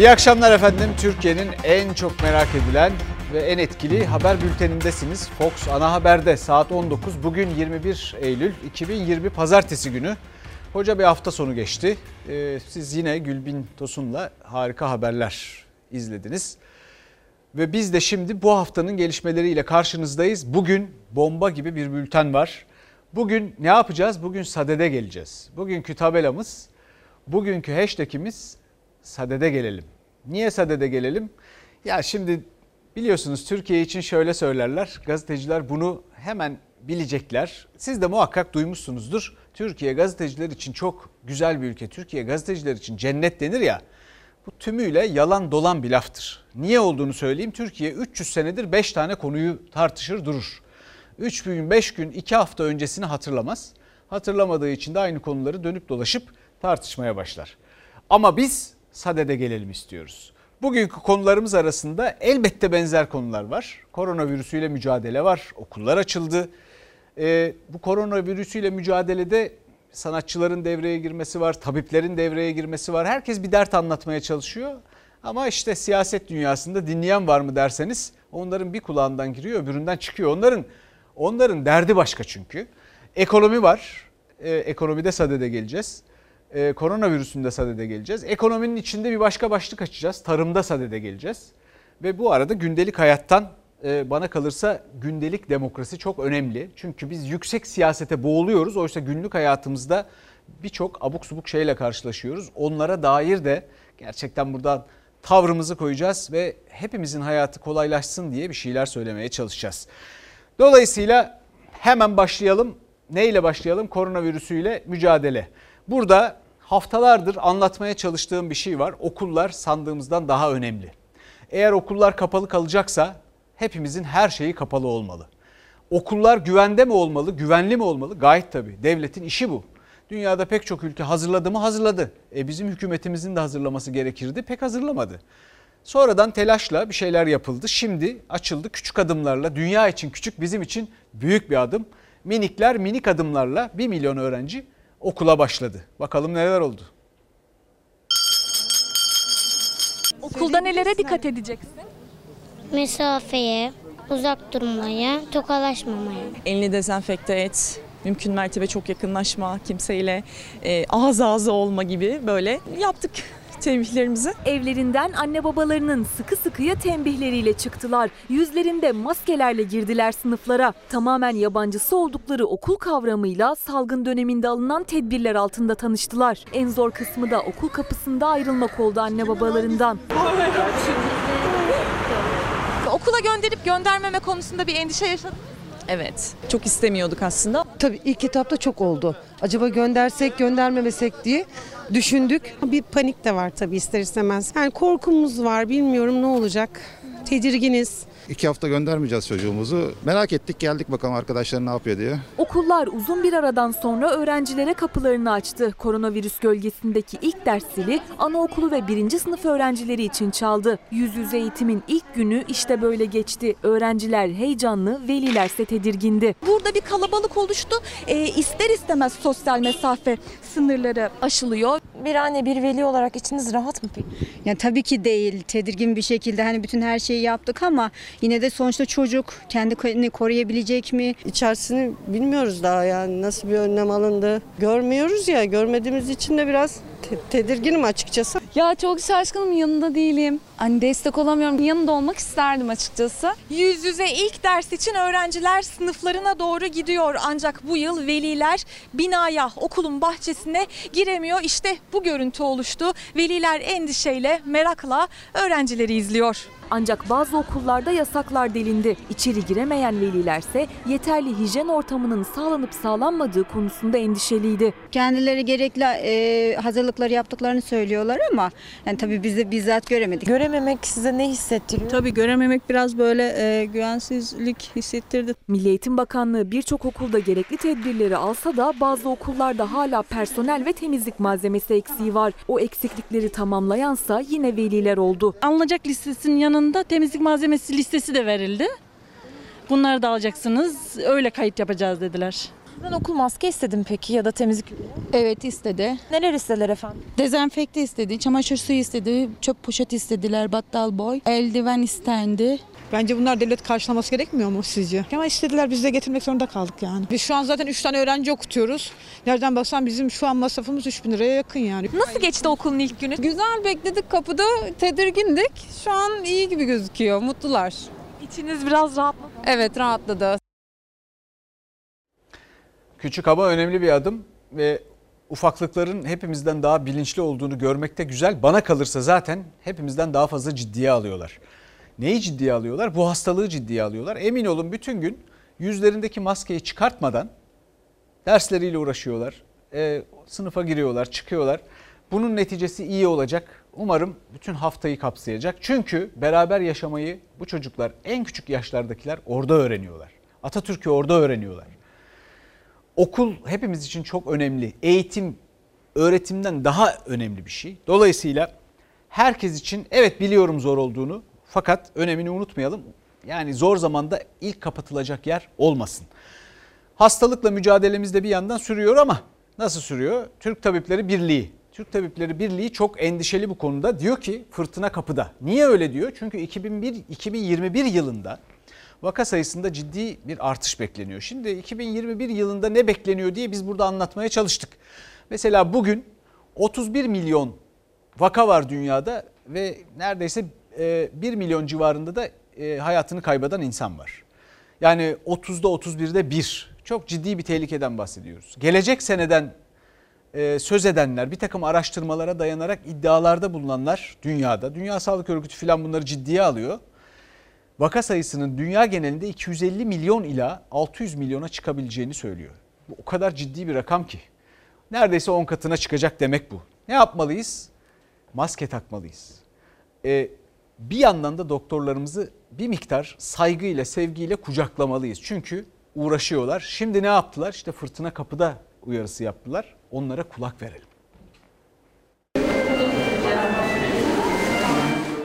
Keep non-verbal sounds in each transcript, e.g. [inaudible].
İyi akşamlar efendim. Türkiye'nin en çok merak edilen ve en etkili haber bültenindesiniz. Fox Ana Haber'de saat 19. Bugün 21 Eylül 2020 Pazartesi günü. Hoca bir hafta sonu geçti. Ee, siz yine Gülbin Tosun'la harika haberler izlediniz. Ve biz de şimdi bu haftanın gelişmeleriyle karşınızdayız. Bugün bomba gibi bir bülten var. Bugün ne yapacağız? Bugün sadede geleceğiz. Bugünkü tabelamız, bugünkü hashtagimiz sadede gelelim. Niye sadede gelelim? Ya şimdi biliyorsunuz Türkiye için şöyle söylerler. Gazeteciler bunu hemen bilecekler. Siz de muhakkak duymuşsunuzdur. Türkiye gazeteciler için çok güzel bir ülke. Türkiye gazeteciler için cennet denir ya. Bu tümüyle yalan dolan bir laftır. Niye olduğunu söyleyeyim. Türkiye 300 senedir 5 tane konuyu tartışır durur. 3 gün, 5 gün, 2 hafta öncesini hatırlamaz. Hatırlamadığı için de aynı konuları dönüp dolaşıp tartışmaya başlar. Ama biz sadede gelelim istiyoruz. Bugünkü konularımız arasında elbette benzer konular var. Koronavirüsüyle mücadele var, okullar açıldı. Ee, bu koronavirüsüyle mücadelede sanatçıların devreye girmesi var, tabiplerin devreye girmesi var. Herkes bir dert anlatmaya çalışıyor. Ama işte siyaset dünyasında dinleyen var mı derseniz onların bir kulağından giriyor öbüründen çıkıyor. Onların onların derdi başka çünkü. Ekonomi var. Ee, ekonomide sadede geleceğiz. Ee, koronavirüsünde sadede geleceğiz. Ekonominin içinde bir başka başlık açacağız. Tarımda sadede geleceğiz. Ve bu arada gündelik hayattan e, bana kalırsa gündelik demokrasi çok önemli. Çünkü biz yüksek siyasete boğuluyoruz. Oysa günlük hayatımızda birçok abuk subuk şeyle karşılaşıyoruz. Onlara dair de gerçekten buradan tavrımızı koyacağız ve hepimizin hayatı kolaylaşsın diye bir şeyler söylemeye çalışacağız. Dolayısıyla hemen başlayalım. Neyle başlayalım? Koronavirüsüyle mücadele. Burada haftalardır anlatmaya çalıştığım bir şey var. Okullar sandığımızdan daha önemli. Eğer okullar kapalı kalacaksa hepimizin her şeyi kapalı olmalı. Okullar güvende mi olmalı, güvenli mi olmalı? Gayet tabii. Devletin işi bu. Dünyada pek çok ülke hazırladı mı hazırladı. E bizim hükümetimizin de hazırlaması gerekirdi. Pek hazırlamadı. Sonradan telaşla bir şeyler yapıldı. Şimdi açıldı küçük adımlarla. Dünya için küçük, bizim için büyük bir adım. Minikler minik adımlarla 1 milyon öğrenci okula başladı. Bakalım neler oldu. Okulda nelere dikkat edeceksin? mesafeye, uzak durmaya, tokalaşmamaya. Elini dezenfekte et. Mümkün mertebe çok yakınlaşma kimseyle. E, ağız ağzı olma gibi böyle yaptık tembihlerimizi. Evlerinden anne babalarının sıkı sıkıya tembihleriyle çıktılar. Yüzlerinde maskelerle girdiler sınıflara. Tamamen yabancısı oldukları okul kavramıyla salgın döneminde alınan tedbirler altında tanıştılar. En zor kısmı da okul kapısında ayrılmak oldu anne babalarından. Okula gönderip göndermeme konusunda bir endişe yaşadın Evet. Çok istemiyorduk aslında. Tabii ilk etapta çok oldu. Acaba göndersek göndermemesek diye düşündük. Bir panik de var tabii ister istemez. Yani korkumuz var bilmiyorum ne olacak. Tedirginiz. İki hafta göndermeyeceğiz çocuğumuzu. Merak ettik geldik bakalım arkadaşlar ne yapıyor diye. Okullar uzun bir aradan sonra öğrencilere kapılarını açtı. Koronavirüs gölgesindeki ilk ders zili anaokulu ve birinci sınıf öğrencileri için çaldı. Yüz yüze eğitimin ilk günü işte böyle geçti. Öğrenciler heyecanlı, velilerse tedirgindi. Burada bir kalabalık oluştu. E, ister istemez sosyal mesafe sınırları aşılıyor. Bir anne bir veli olarak içiniz rahat mı peki? Yani tabii ki değil. Tedirgin bir şekilde hani bütün her şeyi yaptık ama yine de sonuçta çocuk kendi kendini koruyabilecek mi? İçerisini bilmiyoruz daha yani nasıl bir önlem alındı. Görmüyoruz ya görmediğimiz için de biraz te- tedirginim açıkçası. Ya çok şaşkınım yanında değilim. Hani destek olamıyorum. Yanında olmak isterdim açıkçası. Yüz yüze ilk ders için öğrenciler sınıflarına doğru gidiyor. Ancak bu yıl veliler binaya, okulun bahçesine giremiyor. İşte bu görüntü oluştu. Veliler endişeyle, merakla öğrencileri izliyor. Ancak bazı okullarda yasaklar delindi. İçeri giremeyen velilerse yeterli hijyen ortamının sağlanıp sağlanmadığı konusunda endişeliydi. Kendileri gerekli e, hazırlıkları yaptıklarını söylüyorlar ama yani tabii biz de bizzat göremedik. Görememek size ne hissettiriyor? Tabii görememek biraz böyle e, güvensizlik hissettirdi. Milli Eğitim Bakanlığı birçok okulda gerekli tedbirleri alsa da bazı okullarda hala personel ve temizlik malzemesi eksiği var. O eksiklikleri tamamlayansa yine veliler oldu. Alınacak listesinin yanında temizlik malzemesi listesi de verildi. Bunları da alacaksınız. Öyle kayıt yapacağız dediler. Sizden okul maske istedim peki ya da temizlik ürünü? Evet istedi. Neler istediler efendim? Dezenfekte istedi, çamaşır suyu istedi, çöp poşet istediler, battal boy, eldiven istendi. Bence bunlar devlet karşılaması gerekmiyor mu sizce? Ama istediler biz de getirmek zorunda kaldık yani. Biz şu an zaten 3 tane öğrenci okutuyoruz. Nereden baksan bizim şu an masrafımız 3000 liraya yakın yani. Nasıl geçti okulun ilk günü? Güzel bekledik kapıda tedirgindik. Şu an iyi gibi gözüküyor. Mutlular. İçiniz biraz rahatladı. Evet rahatladı. Küçük ama önemli bir adım ve ufaklıkların hepimizden daha bilinçli olduğunu görmekte güzel. Bana kalırsa zaten hepimizden daha fazla ciddiye alıyorlar. Neyi ciddiye alıyorlar? Bu hastalığı ciddiye alıyorlar. Emin olun bütün gün yüzlerindeki maskeyi çıkartmadan dersleriyle uğraşıyorlar. E, sınıfa giriyorlar, çıkıyorlar. Bunun neticesi iyi olacak. Umarım bütün haftayı kapsayacak. Çünkü beraber yaşamayı bu çocuklar en küçük yaşlardakiler orada öğreniyorlar. Atatürk'ü orada öğreniyorlar. Okul hepimiz için çok önemli. Eğitim öğretimden daha önemli bir şey. Dolayısıyla herkes için evet biliyorum zor olduğunu fakat önemini unutmayalım. Yani zor zamanda ilk kapatılacak yer olmasın. Hastalıkla mücadelemiz de bir yandan sürüyor ama nasıl sürüyor? Türk Tabipleri Birliği. Türk Tabipleri Birliği çok endişeli bu konuda. Diyor ki fırtına kapıda. Niye öyle diyor? Çünkü 2001 2021 yılında vaka sayısında ciddi bir artış bekleniyor. Şimdi 2021 yılında ne bekleniyor diye biz burada anlatmaya çalıştık. Mesela bugün 31 milyon vaka var dünyada ve neredeyse 1 milyon civarında da hayatını kaybeden insan var. Yani 30'da 31'de 1 çok ciddi bir tehlikeden bahsediyoruz. Gelecek seneden söz edenler bir takım araştırmalara dayanarak iddialarda bulunanlar dünyada, Dünya Sağlık Örgütü falan bunları ciddiye alıyor. Vaka sayısının dünya genelinde 250 milyon ila 600 milyona çıkabileceğini söylüyor. Bu o kadar ciddi bir rakam ki. Neredeyse 10 katına çıkacak demek bu. Ne yapmalıyız? Maske takmalıyız. Ee, bir yandan da doktorlarımızı bir miktar saygıyla, sevgiyle kucaklamalıyız. Çünkü uğraşıyorlar. Şimdi ne yaptılar? İşte fırtına kapıda uyarısı yaptılar. Onlara kulak verelim.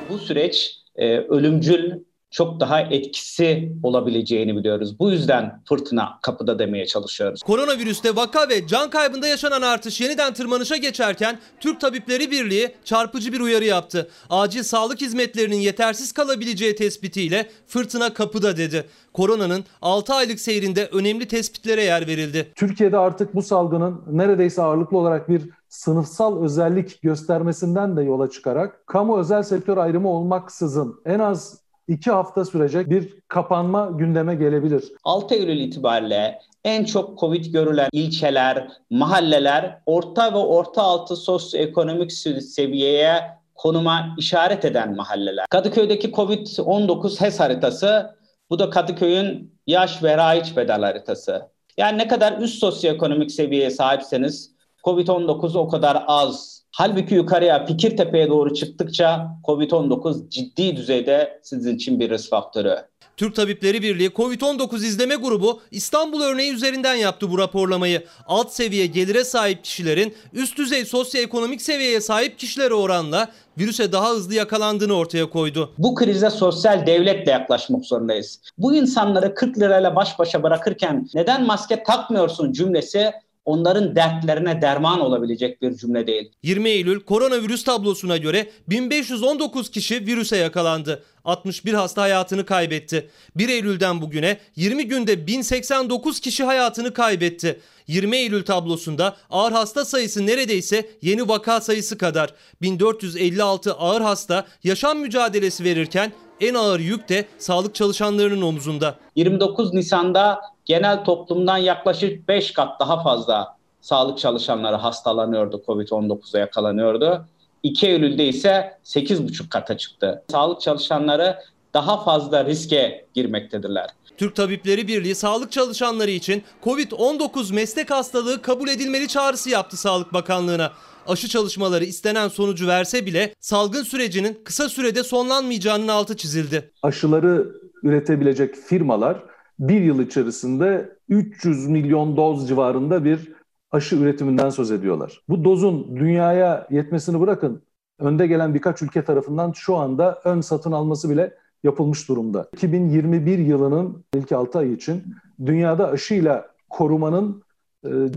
Bu süreç e, ölümcül çok daha etkisi olabileceğini biliyoruz. Bu yüzden fırtına kapıda demeye çalışıyoruz. Koronavirüste vaka ve can kaybında yaşanan artış yeniden tırmanışa geçerken Türk Tabipleri Birliği çarpıcı bir uyarı yaptı. Acil sağlık hizmetlerinin yetersiz kalabileceği tespitiyle fırtına kapıda dedi. Koronanın 6 aylık seyrinde önemli tespitlere yer verildi. Türkiye'de artık bu salgının neredeyse ağırlıklı olarak bir sınıfsal özellik göstermesinden de yola çıkarak kamu özel sektör ayrımı olmaksızın en az iki hafta sürecek bir kapanma gündeme gelebilir. 6 Eylül itibariyle en çok Covid görülen ilçeler, mahalleler orta ve orta altı sosyoekonomik seviyeye konuma işaret eden mahalleler. Kadıköy'deki Covid-19 HES haritası, bu da Kadıköy'ün yaş ve raiç bedel haritası. Yani ne kadar üst sosyoekonomik seviyeye sahipseniz Covid-19 o kadar az Halbuki yukarıya Fikirtepe'ye doğru çıktıkça Covid-19 ciddi düzeyde sizin için bir risk faktörü. Türk Tabipleri Birliği Covid-19 izleme grubu İstanbul örneği üzerinden yaptı bu raporlamayı. Alt seviye gelire sahip kişilerin üst düzey sosyoekonomik seviyeye sahip kişilere oranla virüse daha hızlı yakalandığını ortaya koydu. Bu krize sosyal devletle yaklaşmak zorundayız. Bu insanları 40 lirayla baş başa bırakırken neden maske takmıyorsun cümlesi onların dertlerine derman olabilecek bir cümle değil. 20 Eylül koronavirüs tablosuna göre 1519 kişi virüse yakalandı. 61 hasta hayatını kaybetti. 1 Eylül'den bugüne 20 günde 1089 kişi hayatını kaybetti. 20 Eylül tablosunda ağır hasta sayısı neredeyse yeni vaka sayısı kadar. 1456 ağır hasta yaşam mücadelesi verirken en ağır yük de sağlık çalışanlarının omzunda. 29 Nisan'da genel toplumdan yaklaşık 5 kat daha fazla sağlık çalışanları hastalanıyordu, Covid-19'a yakalanıyordu. 2 Eylül'de ise 8,5 kata çıktı. Sağlık çalışanları daha fazla riske girmektedirler. Türk Tabipleri Birliği sağlık çalışanları için Covid-19 meslek hastalığı kabul edilmeli çağrısı yaptı Sağlık Bakanlığı'na. Aşı çalışmaları istenen sonucu verse bile salgın sürecinin kısa sürede sonlanmayacağının altı çizildi. Aşıları üretebilecek firmalar bir yıl içerisinde 300 milyon doz civarında bir aşı üretiminden söz ediyorlar. Bu dozun dünyaya yetmesini bırakın önde gelen birkaç ülke tarafından şu anda ön satın alması bile yapılmış durumda. 2021 yılının ilk 6 ay için dünyada aşıyla korumanın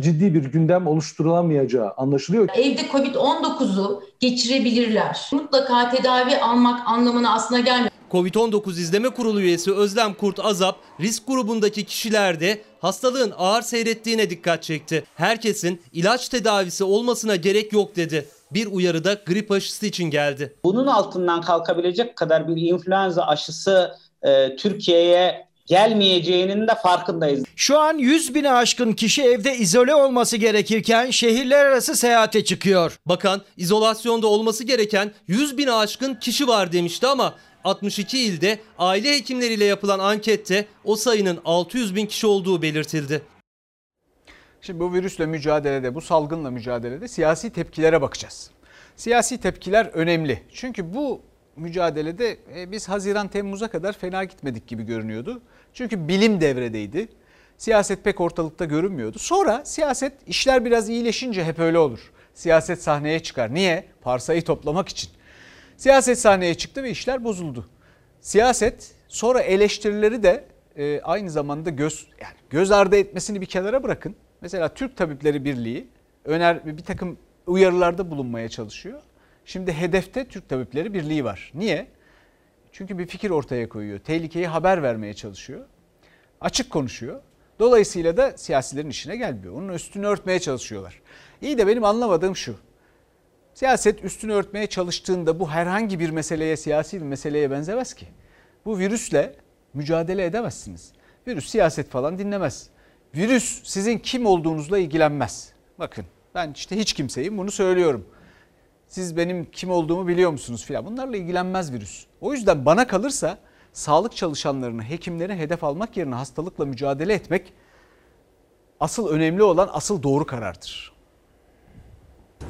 ciddi bir gündem oluşturulamayacağı anlaşılıyor. Evde Covid-19'u geçirebilirler. Mutlaka tedavi almak anlamına aslında gelmiyor. Covid-19 İzleme Kurulu üyesi Özlem Kurt Azap, risk grubundaki kişilerde hastalığın ağır seyrettiğine dikkat çekti. Herkesin ilaç tedavisi olmasına gerek yok dedi. Bir uyarı da grip aşısı için geldi. Bunun altından kalkabilecek kadar bir influenza aşısı e, Türkiye'ye gelmeyeceğinin de farkındayız. Şu an 100 bine aşkın kişi evde izole olması gerekirken şehirler arası seyahate çıkıyor. Bakan izolasyonda olması gereken 100 bine aşkın kişi var demişti ama 62 ilde aile hekimleriyle yapılan ankette o sayının 600 bin kişi olduğu belirtildi. Şimdi bu virüsle mücadelede, bu salgınla mücadelede siyasi tepkilere bakacağız. Siyasi tepkiler önemli. Çünkü bu mücadelede e, biz Haziran Temmuz'a kadar fena gitmedik gibi görünüyordu. Çünkü bilim devredeydi. Siyaset pek ortalıkta görünmüyordu. Sonra siyaset işler biraz iyileşince hep öyle olur. Siyaset sahneye çıkar. Niye? Parsayı toplamak için. Siyaset sahneye çıktı ve işler bozuldu. Siyaset sonra eleştirileri de e, aynı zamanda göz yani göz ardı etmesini bir kenara bırakın. Mesela Türk Tabipleri Birliği öner bir takım uyarılarda bulunmaya çalışıyor. Şimdi hedefte Türk Tabipleri Birliği var. Niye? Çünkü bir fikir ortaya koyuyor. Tehlikeyi haber vermeye çalışıyor. Açık konuşuyor. Dolayısıyla da siyasilerin işine gelmiyor. Onun üstünü örtmeye çalışıyorlar. İyi de benim anlamadığım şu. Siyaset üstünü örtmeye çalıştığında bu herhangi bir meseleye, siyasi bir meseleye benzemez ki. Bu virüsle mücadele edemezsiniz. Virüs siyaset falan dinlemez. Virüs sizin kim olduğunuzla ilgilenmez. Bakın ben işte hiç kimseyim bunu söylüyorum. Siz benim kim olduğumu biliyor musunuz filan. Bunlarla ilgilenmez virüs. O yüzden bana kalırsa sağlık çalışanlarını, hekimleri hedef almak yerine hastalıkla mücadele etmek asıl önemli olan asıl doğru karardır.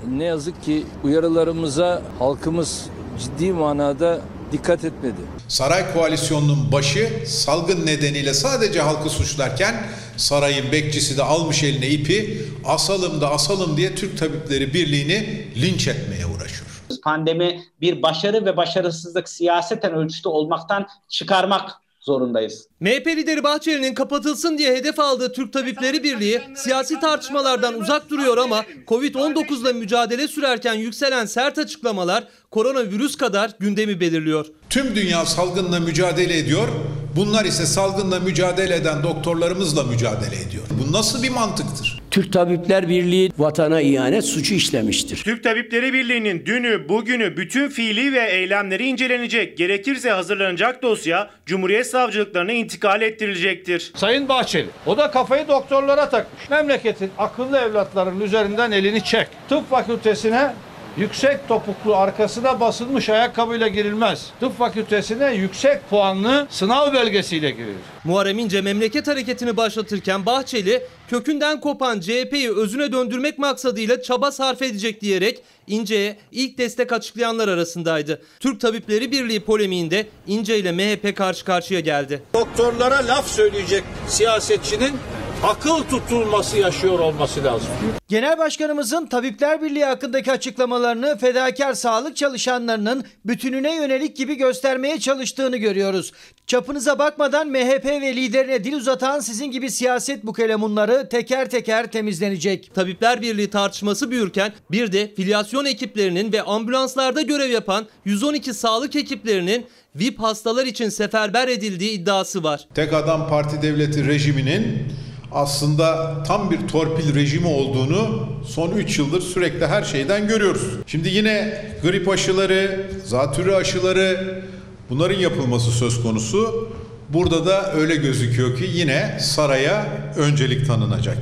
Ne yazık ki uyarılarımıza halkımız ciddi manada dikkat etmedi. Saray koalisyonunun başı salgın nedeniyle sadece halkı suçlarken sarayın bekçisi de almış eline ipi asalım da asalım diye Türk Tabipleri Birliği'ni linç etmeye uğraşıyor. Pandemi bir başarı ve başarısızlık siyaseten ölçütü olmaktan çıkarmak zorundayız. MHP lideri Bahçeli'nin kapatılsın diye hedef aldığı Türk Tabipleri Birliği siyasi tartışmalardan uzak duruyor ama Covid-19 ile mücadele sürerken yükselen sert açıklamalar koronavirüs kadar gündemi belirliyor. Tüm dünya salgınla mücadele ediyor. Bunlar ise salgınla mücadele eden doktorlarımızla mücadele ediyor. Bu nasıl bir mantıktır? Türk Tabipler Birliği vatana ihanet suçu işlemiştir. Türk Tabipleri Birliği'nin dünü, bugünü bütün fiili ve eylemleri incelenecek. Gerekirse hazırlanacak dosya Cumhuriyet Savcılıklarına intikal ettirilecektir. Sayın Bahçeli, o da kafayı doktorlara takmış. Memleketin akıllı evlatlarının üzerinden elini çek. Tıp fakültesine yüksek topuklu arkasına basılmış ayakkabıyla girilmez. Tıp fakültesine yüksek puanlı sınav belgesiyle girilir. Muharrem İnce memleket hareketini başlatırken Bahçeli kökünden kopan CHP'yi özüne döndürmek maksadıyla çaba sarf edecek diyerek İnce'ye ilk destek açıklayanlar arasındaydı. Türk Tabipleri Birliği polemiğinde İnce ile MHP karşı karşıya geldi. Doktorlara laf söyleyecek siyasetçinin akıl tutulması yaşıyor olması lazım. Genel Başkanımızın Tabipler Birliği hakkındaki açıklamalarını fedakar sağlık çalışanlarının bütününe yönelik gibi göstermeye çalıştığını görüyoruz. Çapınıza bakmadan MHP ve liderine dil uzatan sizin gibi siyaset bukelemunları teker teker temizlenecek. Tabipler Birliği tartışması büyürken bir de filyasyon ekiplerinin ve ambulanslarda görev yapan 112 sağlık ekiplerinin VIP hastalar için seferber edildiği iddiası var. Tek adam parti devleti rejiminin aslında tam bir torpil rejimi olduğunu son 3 yıldır sürekli her şeyden görüyoruz. Şimdi yine grip aşıları, zatürre aşıları bunların yapılması söz konusu. Burada da öyle gözüküyor ki yine saraya öncelik tanınacak.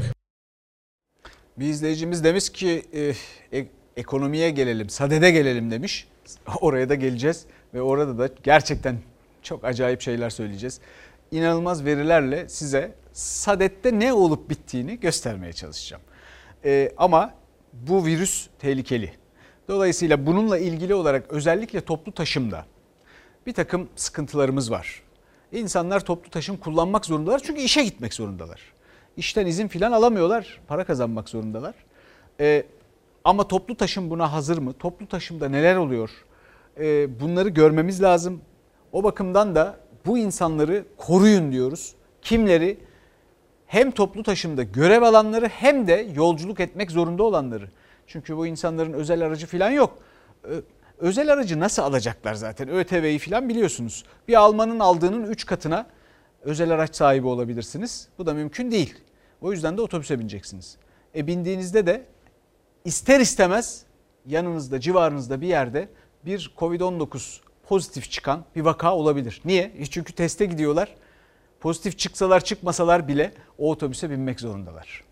Bir izleyicimiz demiş ki e, e, ekonomiye gelelim, sadede gelelim demiş. [laughs] Oraya da geleceğiz ve orada da gerçekten çok acayip şeyler söyleyeceğiz. İnanılmaz verilerle size sadette ne olup bittiğini göstermeye çalışacağım. Ee, ama bu virüs tehlikeli. Dolayısıyla bununla ilgili olarak özellikle toplu taşımda bir takım sıkıntılarımız var. İnsanlar toplu taşım kullanmak zorundalar çünkü işe gitmek zorundalar. İşten izin filan alamıyorlar, para kazanmak zorundalar. Ee, ama toplu taşım buna hazır mı? Toplu taşımda neler oluyor? Ee, bunları görmemiz lazım. O bakımdan da bu insanları koruyun diyoruz. Kimleri? hem toplu taşımda görev alanları hem de yolculuk etmek zorunda olanları. Çünkü bu insanların özel aracı falan yok. Özel aracı nasıl alacaklar zaten? ÖTV'yi falan biliyorsunuz. Bir Almanın aldığının 3 katına özel araç sahibi olabilirsiniz. Bu da mümkün değil. O yüzden de otobüse bineceksiniz. E bindiğinizde de ister istemez yanınızda civarınızda bir yerde bir Covid-19 pozitif çıkan bir vaka olabilir. Niye? E çünkü teste gidiyorlar. Pozitif çıksalar çıkmasalar bile o otobüse binmek zorundalar.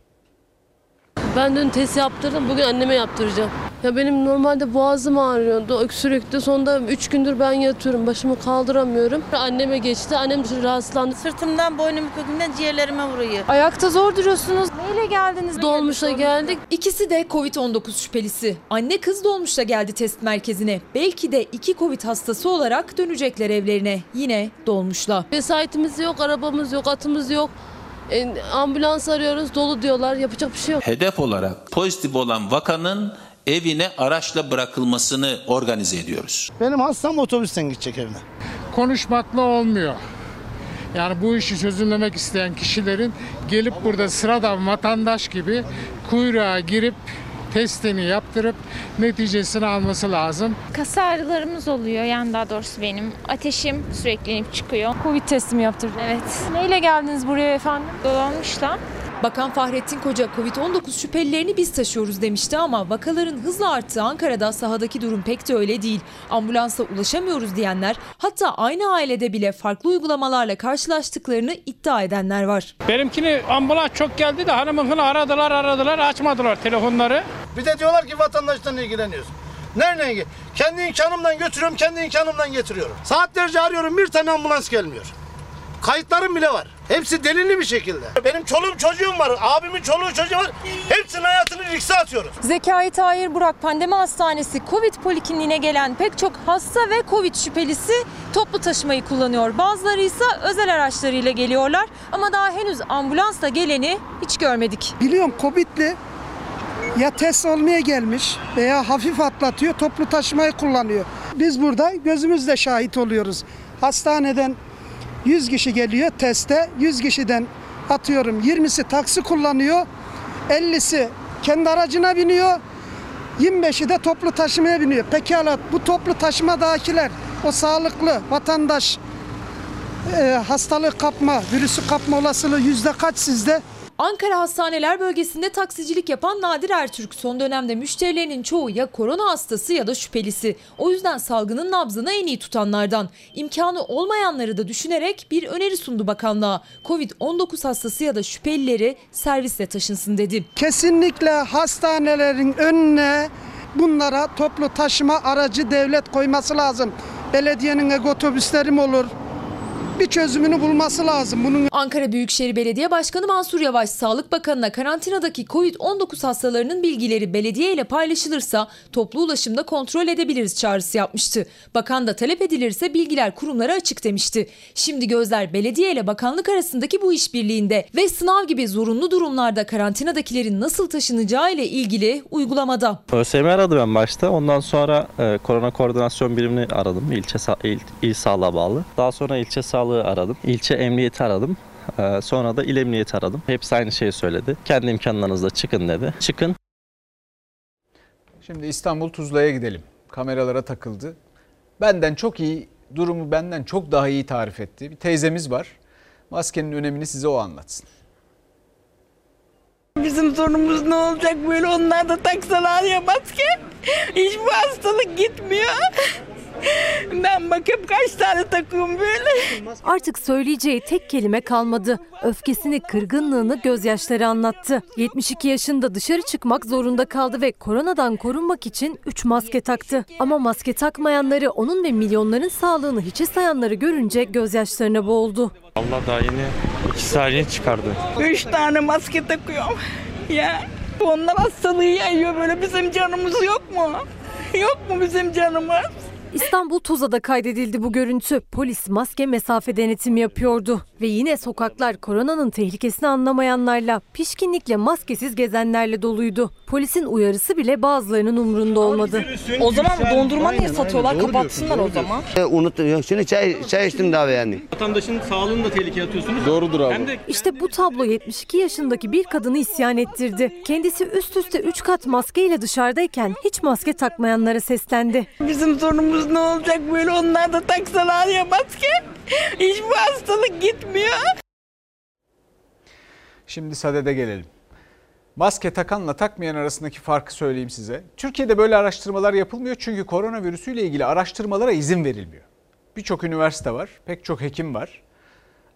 Ben dün test yaptırdım. Bugün anneme yaptıracağım. Ya benim normalde boğazım ağrıyordu, öksürüktü. Sonunda 3 gündür ben yatıyorum. Başımı kaldıramıyorum. Anneme geçti. Annem rahatsızlandı. Sırtımdan, boynum kökümden ciğerlerime vuruyor. Ayakta zor duruyorsunuz. Neyle geldiniz? Dolmuşla geldik. İkisi de Covid-19 şüphelisi. Anne kız dolmuşla geldi test merkezine. Belki de iki Covid hastası olarak dönecekler evlerine. Yine dolmuşla. Vesayetimiz yok, arabamız yok, atımız yok. E, ambulans arıyoruz dolu diyorlar yapacak bir şey yok. Hedef olarak pozitif olan vakanın evine araçla bırakılmasını organize ediyoruz. Benim hastam otobüsten gidecek evine. Konuşmakla olmuyor. Yani bu işi çözümlemek isteyen kişilerin gelip burada sıradan vatandaş gibi kuyruğa girip testini yaptırıp neticesini alması lazım. Kas ağrılarımız oluyor yani daha doğrusu benim. Ateşim sürekli inip çıkıyor. Covid testi mi yaptırdın? Evet. Neyle geldiniz buraya efendim? Dolanmışla. Bakan Fahrettin Koca Covid-19 şüphelilerini biz taşıyoruz demişti ama vakaların hızla arttığı Ankara'da sahadaki durum pek de öyle değil. Ambulansa ulaşamıyoruz diyenler hatta aynı ailede bile farklı uygulamalarla karşılaştıklarını iddia edenler var. Benimkini ambulans çok geldi de hanımınkini aradılar aradılar açmadılar telefonları. Bir de diyorlar ki vatandaştan ilgileniyoruz. Nereden ilgili? Kendi imkanımdan götürüyorum, kendi imkanımdan getiriyorum. Saatlerce arıyorum bir tane ambulans gelmiyor. Kayıtlarım bile var. Hepsi delilli bir şekilde. Benim çoluğum çocuğum var. Abimin çoluğu çocuğu var. Hepsinin hayatını riske atıyoruz. Zekai Tahir Burak Pandemi Hastanesi Covid polikliniğine gelen pek çok hasta ve Covid şüphelisi toplu taşımayı kullanıyor. Bazıları ise özel araçlarıyla geliyorlar ama daha henüz ambulansla geleni hiç görmedik. Biliyorum Covid'li ya test olmaya gelmiş veya hafif atlatıyor toplu taşımayı kullanıyor. Biz burada gözümüzle şahit oluyoruz. Hastaneden 100 kişi geliyor teste. 100 kişiden atıyorum 20'si taksi kullanıyor. 50'si kendi aracına biniyor. 25'i de toplu taşımaya biniyor. Pekala bu toplu taşımadakiler o sağlıklı vatandaş e, hastalık kapma, virüsü kapma olasılığı yüzde kaç sizde? Ankara Hastaneler Bölgesi'nde taksicilik yapan Nadir Ertürk son dönemde müşterilerinin çoğu ya korona hastası ya da şüphelisi. O yüzden salgının nabzını en iyi tutanlardan. İmkanı olmayanları da düşünerek bir öneri sundu bakanlığa. Covid-19 hastası ya da şüphelileri servisle taşınsın dedi. Kesinlikle hastanelerin önüne bunlara toplu taşıma aracı devlet koyması lazım. Belediyenin ego otobüsleri mi olur? Bir çözümünü bulması lazım. Bunun Ankara Büyükşehir Belediye Başkanı Mansur Yavaş Sağlık Bakanı'na karantinadaki Covid-19 hastalarının bilgileri belediye ile paylaşılırsa toplu ulaşımda kontrol edebiliriz çağrısı yapmıştı. Bakan da talep edilirse bilgiler kurumlara açık demişti. Şimdi gözler belediye ile bakanlık arasındaki bu işbirliğinde ve sınav gibi zorunlu durumlarda karantinadakilerin nasıl taşınacağı ile ilgili uygulamada. ÖSYM aradı ben başta. Ondan sonra e, korona koordinasyon birimini aradım. İlçe il, il sağlığa bağlı. Daha sonra ilçe sağlığı aradım. İlçe emniyeti aradım. Ee, sonra da il emniyeti aradım. Hepsi aynı şeyi söyledi. Kendi imkanlarınızla çıkın dedi. Çıkın. Şimdi İstanbul Tuzla'ya gidelim. Kameralara takıldı. Benden çok iyi, durumu benden çok daha iyi tarif etti. Bir teyzemiz var. Maskenin önemini size o anlatsın. Bizim sorunumuz ne olacak böyle onlar da taksalar ya maske. Hiç bu hastalık gitmiyor. Ben bakıp kaç tane takıyorum böyle. Artık söyleyeceği tek kelime kalmadı. Öfkesini, kırgınlığını gözyaşları anlattı. 72 yaşında dışarı çıkmak zorunda kaldı ve koronadan korunmak için 3 maske taktı. Ama maske takmayanları, onun ve milyonların sağlığını hiçe sayanları görünce gözyaşlarına boğuldu. Allah daha yeni iki saniye çıkardı. 3 tane maske takıyorum. Ya onlar hastalığı yayıyor böyle bizim canımız yok mu? Yok mu bizim canımız? İstanbul Tuzla'da kaydedildi bu görüntü. Polis maske mesafe denetimi yapıyordu. Ve yine sokaklar koronanın tehlikesini anlamayanlarla, pişkinlikle maskesiz gezenlerle doluydu. Polisin uyarısı bile bazılarının umrunda olmadı. O zaman dondurma niye satıyorlar? Kapatsınlar o zaman. Unuttum. Şimdi çay, çay içtim daha yani. Vatandaşın sağlığını da tehlikeye atıyorsunuz. Doğrudur abi. Hem de İşte bu tablo 72 yaşındaki bir kadını isyan ettirdi. Kendisi üst üste 3 kat maskeyle dışarıdayken hiç maske takmayanlara seslendi. Bizim sorunumuz ne olacak böyle onlar da taksalar ya maske. [laughs] Hiç bu hastalık gitmiyor. Şimdi sadede gelelim. Maske takanla takmayan arasındaki farkı söyleyeyim size. Türkiye'de böyle araştırmalar yapılmıyor çünkü koronavirüsüyle ilgili araştırmalara izin verilmiyor. Birçok üniversite var, pek çok hekim var.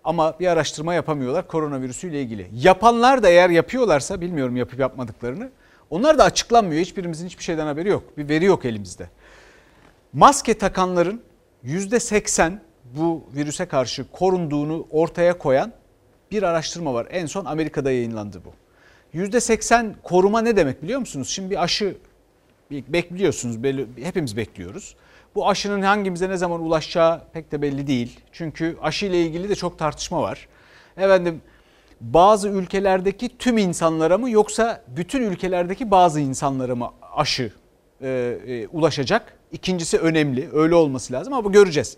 Ama bir araştırma yapamıyorlar koronavirüsüyle ilgili. Yapanlar da eğer yapıyorlarsa bilmiyorum yapıp yapmadıklarını. Onlar da açıklanmıyor. Hiçbirimizin hiçbir şeyden haberi yok. Bir veri yok elimizde. Maske takanların %80 bu virüse karşı korunduğunu ortaya koyan bir araştırma var. En son Amerika'da yayınlandı bu. %80 koruma ne demek biliyor musunuz? Şimdi bir aşı bekliyorsunuz, hepimiz bekliyoruz. Bu aşının hangimize ne zaman ulaşacağı pek de belli değil. Çünkü aşı ile ilgili de çok tartışma var. Efendim bazı ülkelerdeki tüm insanlara mı yoksa bütün ülkelerdeki bazı insanlara mı aşı e, e, ulaşacak? İkincisi önemli. Öyle olması lazım ama bu göreceğiz.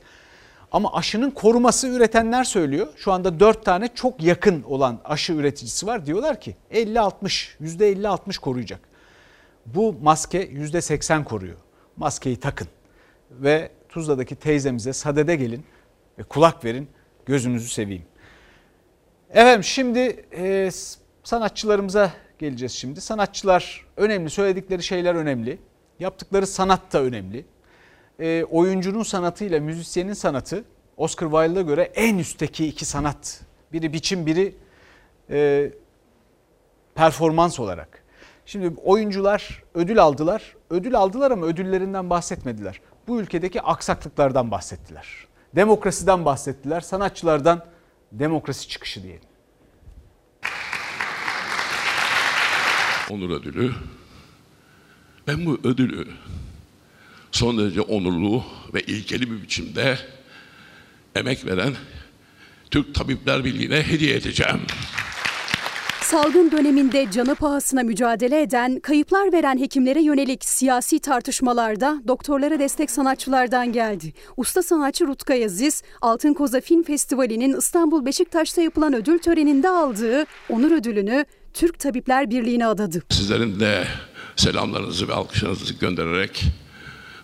Ama aşının koruması üretenler söylüyor. Şu anda 4 tane çok yakın olan aşı üreticisi var. Diyorlar ki 50-60, %50-60 koruyacak. Bu maske %80 koruyor. Maskeyi takın ve Tuzla'daki teyzemize sadede gelin ve kulak verin gözünüzü seveyim. Efendim şimdi e, sanatçılarımıza geleceğiz şimdi. Sanatçılar önemli, söyledikleri şeyler önemli. Yaptıkları sanat da önemli. E, oyuncunun sanatıyla müzisyenin sanatı Oscar Wilde'a göre en üstteki iki sanat. Biri biçim, biri e, performans olarak. Şimdi oyuncular ödül aldılar. Ödül aldılar ama ödüllerinden bahsetmediler. Bu ülkedeki aksaklıklardan bahsettiler. Demokrasiden bahsettiler. Sanatçılardan demokrasi çıkışı diyelim. Onur ödülü. Ben bu ödülü son derece onurlu ve ilkeli bir biçimde emek veren Türk Tabipler Birliği'ne hediye edeceğim. Salgın döneminde canı pahasına mücadele eden, kayıplar veren hekimlere yönelik siyasi tartışmalarda doktorlara destek sanatçılardan geldi. Usta sanatçı Rutkay Aziz, Altın Koza Film Festivali'nin İstanbul Beşiktaş'ta yapılan ödül töreninde aldığı onur ödülünü Türk Tabipler Birliği'ne adadı. Sizlerin de selamlarınızı ve alkışlarınızı göndererek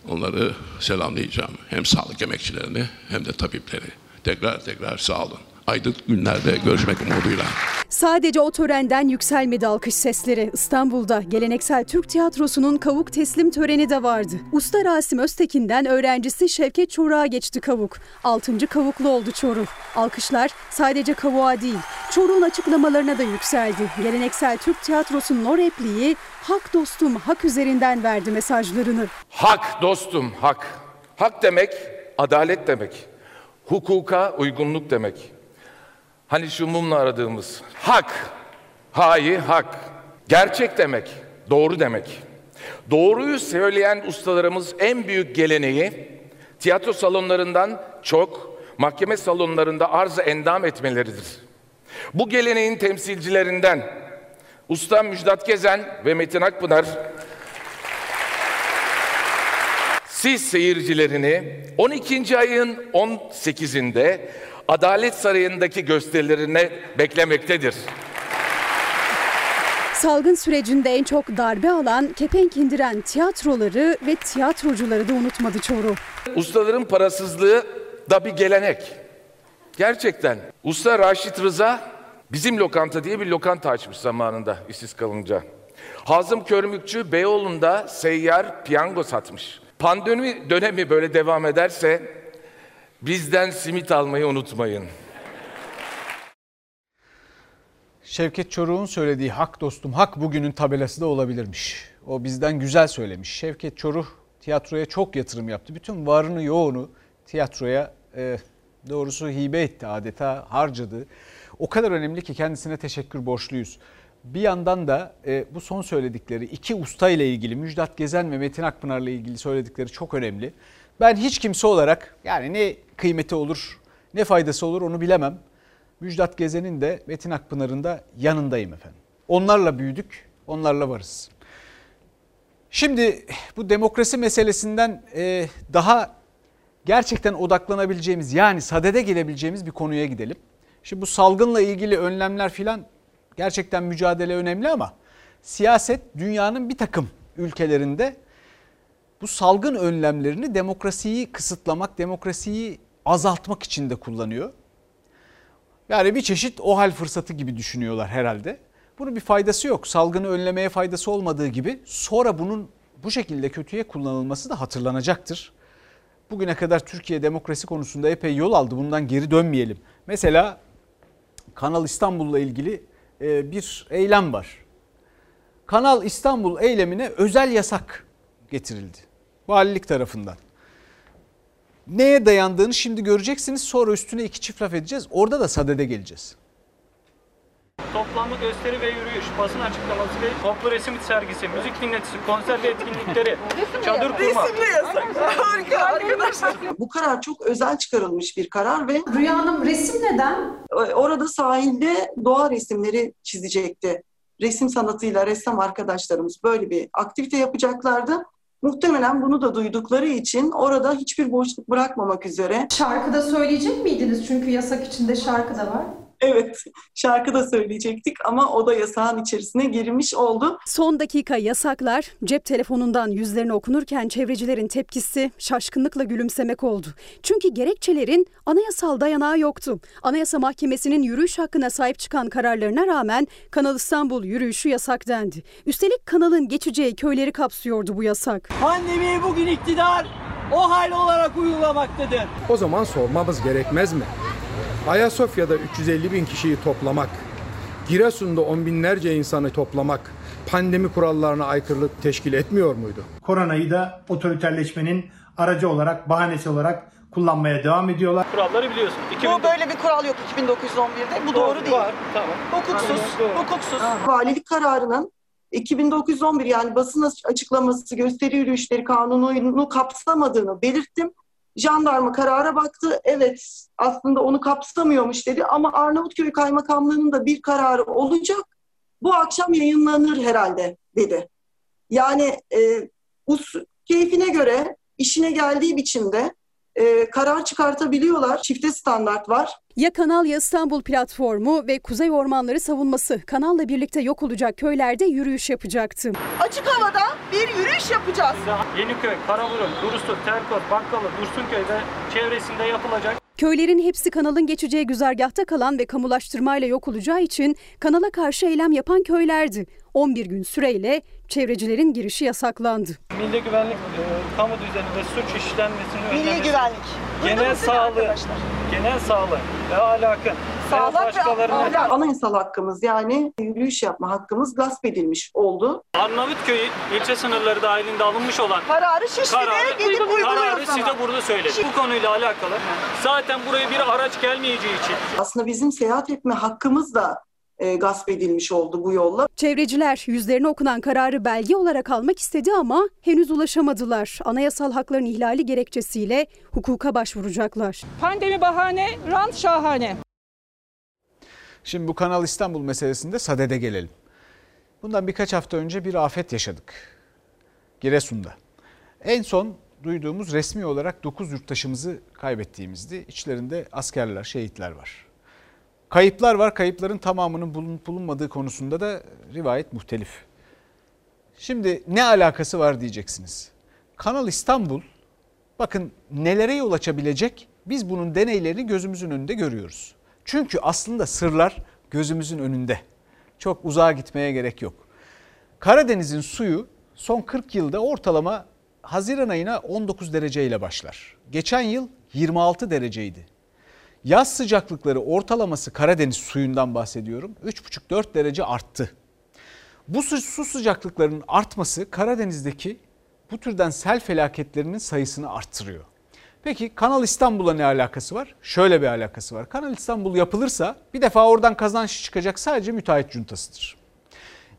onları selamlayacağım. Hem sağlık emekçilerini hem de tabipleri. Tekrar tekrar sağ olun aydınlık günlerde görüşmek umuduyla. Sadece o törenden yükselmedi alkış sesleri. İstanbul'da geleneksel Türk tiyatrosunun kavuk teslim töreni de vardı. Usta Rasim Öztekin'den öğrencisi Şevket Çoruk'a geçti kavuk. Altıncı kavuklu oldu Çoruk. Alkışlar sadece kavuğa değil, Çoruk'un açıklamalarına da yükseldi. Geleneksel Türk tiyatrosunun o repliği hak dostum hak üzerinden verdi mesajlarını. Hak dostum hak. Hak demek adalet demek. Hukuka uygunluk demek. Hani şu mumla aradığımız hak, hayi hak. Gerçek demek, doğru demek. Doğruyu söyleyen ustalarımız en büyük geleneği tiyatro salonlarından çok mahkeme salonlarında arz endam etmeleridir. Bu geleneğin temsilcilerinden Usta Müjdat Gezen ve Metin Akpınar siz seyircilerini 12. ayın 18'inde Adalet Sarayı'ndaki gösterilerine beklemektedir. Salgın sürecinde en çok darbe alan, kepenk indiren tiyatroları ve tiyatrocuları da unutmadı Çoruh. Ustaların parasızlığı da bir gelenek. Gerçekten. Usta Raşit Rıza bizim lokanta diye bir lokanta açmış zamanında işsiz kalınca. Hazım Körmükçü Beyoğlu'nda seyyar piyango satmış. Pandemi dönemi böyle devam ederse Bizden simit almayı unutmayın. Şevket Çoruk'un söylediği hak dostum hak bugünün tabelası da olabilirmiş. O bizden güzel söylemiş. Şevket Çoruk tiyatroya çok yatırım yaptı. Bütün varını yoğunu tiyatroya e, doğrusu hibe etti adeta harcadı. O kadar önemli ki kendisine teşekkür borçluyuz. Bir yandan da e, bu son söyledikleri iki usta ile ilgili Müjdat Gezen ve Metin Akpınar ile ilgili söyledikleri çok önemli. Ben hiç kimse olarak yani ne kıymeti olur ne faydası olur onu bilemem. Müjdat Gezen'in de Metin Akpınar'ın da yanındayım efendim. Onlarla büyüdük, onlarla varız. Şimdi bu demokrasi meselesinden e, daha gerçekten odaklanabileceğimiz yani sadede gelebileceğimiz bir konuya gidelim. Şimdi bu salgınla ilgili önlemler filan gerçekten mücadele önemli ama siyaset dünyanın bir takım ülkelerinde bu salgın önlemlerini demokrasiyi kısıtlamak, demokrasiyi azaltmak için de kullanıyor. Yani bir çeşit o hal fırsatı gibi düşünüyorlar herhalde. Bunun bir faydası yok. Salgını önlemeye faydası olmadığı gibi sonra bunun bu şekilde kötüye kullanılması da hatırlanacaktır. Bugüne kadar Türkiye demokrasi konusunda epey yol aldı. Bundan geri dönmeyelim. Mesela Kanal İstanbul'la ilgili e, bir eylem var. Kanal İstanbul eylemine özel yasak getirildi. Valilik tarafından. Neye dayandığını şimdi göreceksiniz. Sonra üstüne iki çift laf edeceğiz. Orada da sadede geleceğiz. Toplamlı gösteri ve yürüyüş, basın açıklaması ve toplu resim sergisi, müzik dinletisi, konser ve etkinlikleri, [laughs] çadır kurma. Resimli yasak. Harika arkadaşlar. Bu karar çok özel çıkarılmış bir karar ve Rüya Hanım resim neden? orada sahilde doğa resimleri çizecekti. Resim sanatıyla ressam arkadaşlarımız böyle bir aktivite yapacaklardı. Muhtemelen bunu da duydukları için orada hiçbir boşluk bırakmamak üzere. Şarkıda söyleyecek miydiniz? Çünkü yasak içinde şarkı da var. Evet, şarkı da söyleyecektik ama o da yasağın içerisine girmiş oldu. Son dakika yasaklar cep telefonundan yüzlerine okunurken çevrecilerin tepkisi şaşkınlıkla gülümsemek oldu. Çünkü gerekçelerin anayasal dayanağı yoktu. Anayasa Mahkemesi'nin yürüyüş hakkına sahip çıkan kararlarına rağmen Kanal İstanbul yürüyüşü yasak dendi. Üstelik kanalın geçeceği köyleri kapsıyordu bu yasak. Pandemiyi bugün iktidar o hal olarak uygulamaktadır. O zaman sormamız gerekmez mi? Ayasofya'da 350 bin kişiyi toplamak, Giresun'da on binlerce insanı toplamak pandemi kurallarına aykırılık teşkil etmiyor muydu? Koronayı da otoriterleşmenin aracı olarak, bahanesi olarak kullanmaya devam ediyorlar. Kuralları biliyorsun. Bu böyle bir kural yok 2911'de. Bu doğru, değil. Var, tamam. Hukuksuz, Doğru. hukuksuz. Valilik kararının 2911 yani basın açıklaması gösteri yürüyüşleri kanununu kapsamadığını belirttim. Jandarma karara baktı. Evet aslında onu kapsamıyormuş dedi ama Arnavutköy Kaymakamlığı'nın da bir kararı olacak. Bu akşam yayınlanır herhalde dedi. Yani e, us keyfine göre işine geldiği biçimde e, karar çıkartabiliyorlar. Çifte standart var. Ya Kanal ya İstanbul platformu ve Kuzey Ormanları savunması kanalla birlikte yok olacak köylerde yürüyüş yapacaktı. Açık havada bir yürüyüş yapacağız. Yeniköy, Karaburun, Durusu, Terkot, Bakkalı, Dursunköy ve çevresinde yapılacak. Köylerin hepsi kanalın geçeceği güzergahta kalan ve kamulaştırmayla yok olacağı için kanala karşı eylem yapan köylerdi. 11 gün süreyle çevrecilerin girişi yasaklandı. Milli güvenlik, e, kamu düzeninde suç işlenmesini Milli önlemesi, güvenlik. genel sağlığı, arkadaşlar? genel sağlığı ve ahlakı Sağlık ve ahlak. Anayasal hakkımız yani yürüyüş yapma hakkımız gasp edilmiş oldu. Arnavutköy ilçe sınırları dahilinde alınmış olan Kararı Şişli'de gidip uyguluyoruz kararı size burada söyledim. Bu konuyla alakalı zaten buraya bir araç gelmeyeceği için Aslında bizim seyahat etme hakkımız da e, gasp edilmiş oldu bu yolla. Çevreciler yüzlerine okunan kararı belge olarak almak istedi ama henüz ulaşamadılar. Anayasal hakların ihlali gerekçesiyle hukuka başvuracaklar. Pandemi bahane, rant şahane. Şimdi bu Kanal İstanbul meselesinde sadede gelelim. Bundan birkaç hafta önce bir afet yaşadık. Giresun'da. En son duyduğumuz resmi olarak 9 yurttaşımızı kaybettiğimizdi. İçlerinde askerler, şehitler var. Kayıplar var. Kayıpların tamamının bulunup bulunmadığı konusunda da rivayet muhtelif. Şimdi ne alakası var diyeceksiniz. Kanal İstanbul bakın nelere yol açabilecek biz bunun deneylerini gözümüzün önünde görüyoruz. Çünkü aslında sırlar gözümüzün önünde. Çok uzağa gitmeye gerek yok. Karadeniz'in suyu son 40 yılda ortalama Haziran ayına 19 dereceyle başlar. Geçen yıl 26 dereceydi. Yaz sıcaklıkları ortalaması Karadeniz suyundan bahsediyorum 3,5-4 derece arttı. Bu su sıcaklıklarının artması Karadeniz'deki bu türden sel felaketlerinin sayısını arttırıyor. Peki Kanal İstanbul'a ne alakası var? Şöyle bir alakası var. Kanal İstanbul yapılırsa bir defa oradan kazanç çıkacak sadece müteahhit cuntasıdır.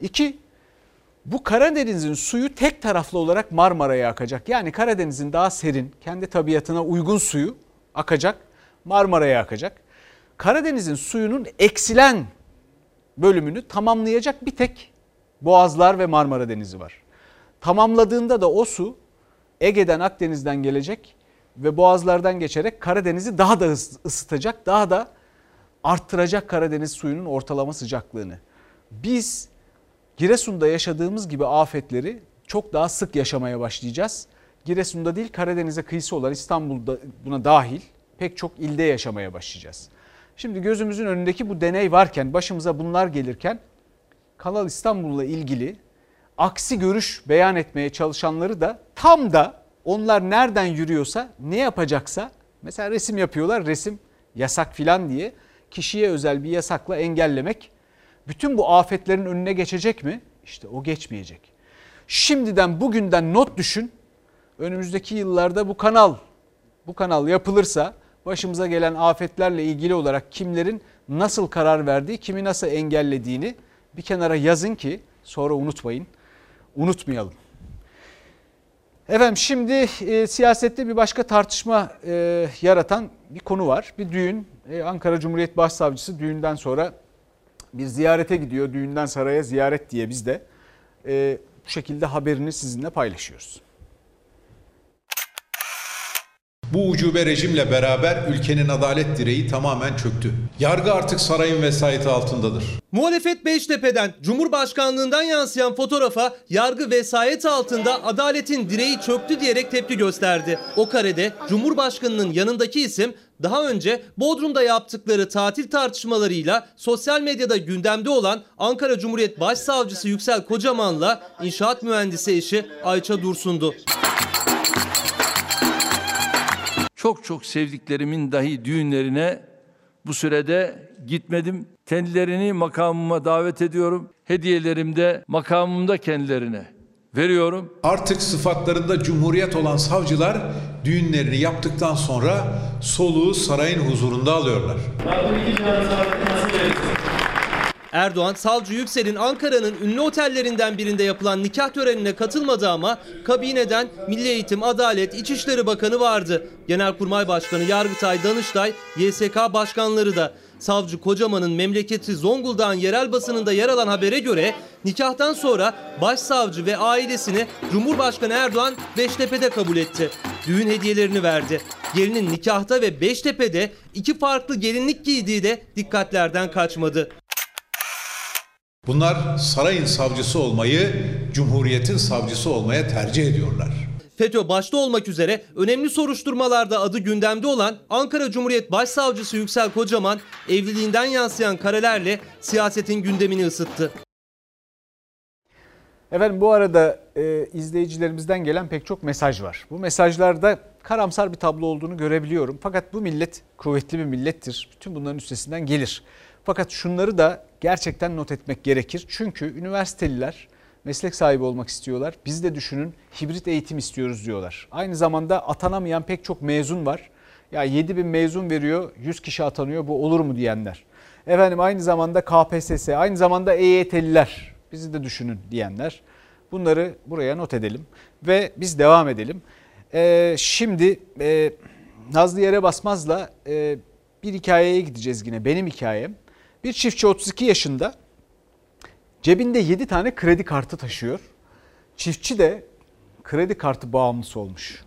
İki, bu Karadeniz'in suyu tek taraflı olarak Marmara'ya akacak. Yani Karadeniz'in daha serin, kendi tabiatına uygun suyu akacak, Marmara'ya akacak. Karadeniz'in suyunun eksilen bölümünü tamamlayacak bir tek Boğazlar ve Marmara Denizi var. Tamamladığında da o su Ege'den Akdeniz'den gelecek ve boğazlardan geçerek Karadeniz'i daha da ısıtacak, daha da arttıracak Karadeniz suyunun ortalama sıcaklığını. Biz Giresun'da yaşadığımız gibi afetleri çok daha sık yaşamaya başlayacağız. Giresun'da değil Karadeniz'e kıyısı olan İstanbul'da buna dahil pek çok ilde yaşamaya başlayacağız. Şimdi gözümüzün önündeki bu deney varken başımıza bunlar gelirken Kanal İstanbul'la ilgili aksi görüş beyan etmeye çalışanları da tam da onlar nereden yürüyorsa ne yapacaksa mesela resim yapıyorlar resim yasak filan diye kişiye özel bir yasakla engellemek bütün bu afetlerin önüne geçecek mi? İşte o geçmeyecek. Şimdiden bugünden not düşün. Önümüzdeki yıllarda bu kanal bu kanal yapılırsa başımıza gelen afetlerle ilgili olarak kimlerin nasıl karar verdiği, kimi nasıl engellediğini bir kenara yazın ki sonra unutmayın. Unutmayalım. Efendim şimdi e, siyasette bir başka tartışma e, yaratan bir konu var. Bir düğün. E, Ankara Cumhuriyet Başsavcısı düğünden sonra bir ziyarete gidiyor. Düğünden saraya ziyaret diye biz de e, bu şekilde haberini sizinle paylaşıyoruz. Bu ucube rejimle beraber ülkenin adalet direği tamamen çöktü. Yargı artık sarayın vesayeti altındadır. Muhalefet Beştepe'den Cumhurbaşkanlığından yansıyan fotoğrafa yargı vesayet altında adaletin direği çöktü diyerek tepki gösterdi. O karede Cumhurbaşkanının yanındaki isim daha önce Bodrum'da yaptıkları tatil tartışmalarıyla sosyal medyada gündemde olan Ankara Cumhuriyet Başsavcısı Yüksel Kocaman'la inşaat mühendisi eşi Ayça Dursun'du. Çok çok sevdiklerimin dahi düğünlerine bu sürede gitmedim. Kendilerini makamıma davet ediyorum. Hediyelerim de makamımda kendilerine veriyorum. Artık sıfatlarında cumhuriyet olan savcılar düğünlerini yaptıktan sonra soluğu sarayın huzurunda alıyorlar. Erdoğan, Savcı Yüksel'in Ankara'nın ünlü otellerinden birinde yapılan nikah törenine katılmadı ama kabineden Milli Eğitim, Adalet, İçişleri Bakanı vardı. Genelkurmay Başkanı Yargıtay, Danıştay, YSK başkanları da. Savcı Kocaman'ın memleketi Zonguldak'ın yerel basınında yer alan habere göre nikahtan sonra başsavcı ve ailesini Cumhurbaşkanı Erdoğan Beştepe'de kabul etti. Düğün hediyelerini verdi. Gelinin nikahta ve Beştepe'de iki farklı gelinlik giydiği de dikkatlerden kaçmadı. Bunlar sarayın savcısı olmayı, cumhuriyetin savcısı olmaya tercih ediyorlar. FETÖ başta olmak üzere önemli soruşturmalarda adı gündemde olan Ankara Cumhuriyet Başsavcısı Yüksel Kocaman evliliğinden yansıyan karelerle siyasetin gündemini ısıttı. Efendim bu arada e, izleyicilerimizden gelen pek çok mesaj var. Bu mesajlarda karamsar bir tablo olduğunu görebiliyorum. Fakat bu millet kuvvetli bir millettir. Bütün bunların üstesinden gelir. Fakat şunları da gerçekten not etmek gerekir. Çünkü üniversiteliler meslek sahibi olmak istiyorlar. Biz de düşünün hibrit eğitim istiyoruz diyorlar. Aynı zamanda atanamayan pek çok mezun var. Ya 7 bin mezun veriyor 100 kişi atanıyor bu olur mu diyenler. Efendim aynı zamanda KPSS aynı zamanda EYT'liler bizi de düşünün diyenler. Bunları buraya not edelim ve biz devam edelim. Ee, şimdi e, Nazlı Yere Basmaz'la e, bir hikayeye gideceğiz yine benim hikayem. Bir çiftçi 32 yaşında cebinde 7 tane kredi kartı taşıyor. Çiftçi de kredi kartı bağımlısı olmuş.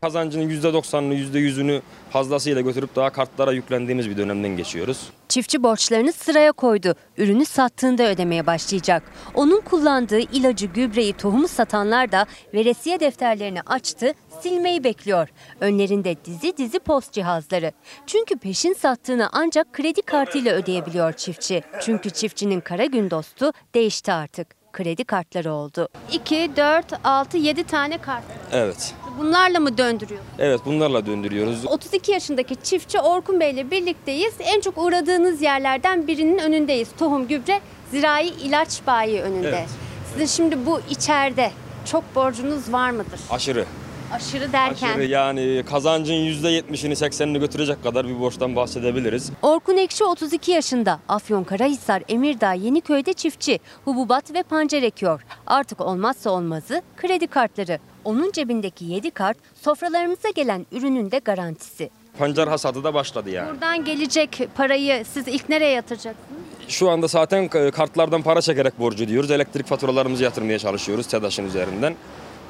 Kazancının %90'ını %100'ünü fazlasıyla götürüp daha kartlara yüklendiğimiz bir dönemden geçiyoruz. Çiftçi borçlarını sıraya koydu. Ürünü sattığında ödemeye başlayacak. Onun kullandığı ilacı, gübreyi, tohumu satanlar da veresiye defterlerini açtı, silmeyi bekliyor. Önlerinde dizi dizi post cihazları. Çünkü peşin sattığını ancak kredi kartıyla ödeyebiliyor çiftçi. Çünkü çiftçinin kara gün dostu değişti artık. Kredi kartları oldu. 2, 4, 6, 7 tane kart. Evet. Bunlarla mı döndürüyor? Evet bunlarla döndürüyoruz. 32 yaşındaki çiftçi Orkun Bey ile birlikteyiz. En çok uğradığınız yerlerden birinin önündeyiz. Tohum Gübre Zirai ilaç Bayi önünde. Evet. Sizin şimdi bu içeride çok borcunuz var mıdır? Aşırı. Aşırı derken? Aşırı yani kazancın %70'ini 80'ini götürecek kadar bir borçtan bahsedebiliriz. Orkun Ekşi 32 yaşında. Afyonkarahisar, Emirdağ, Yeniköy'de çiftçi. Hububat ve pancar ekiyor. Artık olmazsa olmazı kredi kartları. Onun cebindeki 7 kart sofralarımıza gelen ürünün de garantisi. pancar hasadı da başladı yani. Buradan gelecek parayı siz ilk nereye yatıracaksınız? Şu anda zaten e, kartlardan para çekerek borcu ödüyoruz. Elektrik faturalarımızı yatırmaya çalışıyoruz TEDAŞ'ın üzerinden.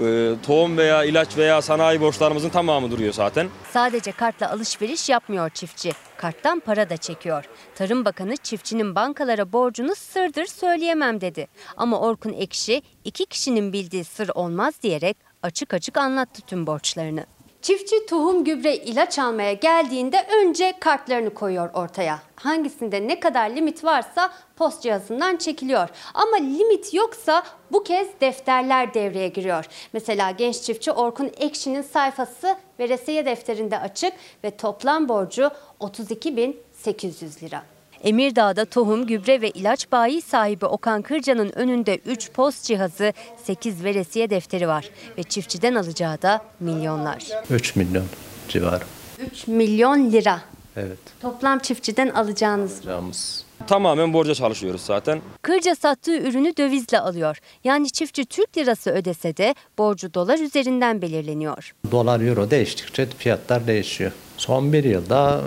E, tohum veya ilaç veya sanayi borçlarımızın tamamı duruyor zaten. Sadece kartla alışveriş yapmıyor çiftçi. Karttan para da çekiyor. Tarım Bakanı çiftçinin bankalara borcunu sırdır söyleyemem dedi. Ama Orkun Ekşi iki kişinin bildiği sır olmaz diyerek açık açık anlattı tüm borçlarını. Çiftçi tohum, gübre, ilaç almaya geldiğinde önce kartlarını koyuyor ortaya. Hangisinde ne kadar limit varsa post cihazından çekiliyor. Ama limit yoksa bu kez defterler devreye giriyor. Mesela genç çiftçi Orkun Ekşi'nin sayfası veresiye defterinde açık ve toplam borcu 32.800 lira. Emirdağ'da tohum, gübre ve ilaç bayi sahibi Okan Kırca'nın önünde 3 post cihazı, 8 veresiye defteri var ve çiftçiden alacağı da milyonlar. 3 milyon civarı. 3 milyon lira. Evet. Toplam çiftçiden alacağınız. Alacağımız. Tamamen borca çalışıyoruz zaten. Kırca sattığı ürünü dövizle alıyor. Yani çiftçi Türk lirası ödese de borcu dolar üzerinden belirleniyor. Dolar euro değiştikçe fiyatlar değişiyor. Son bir yılda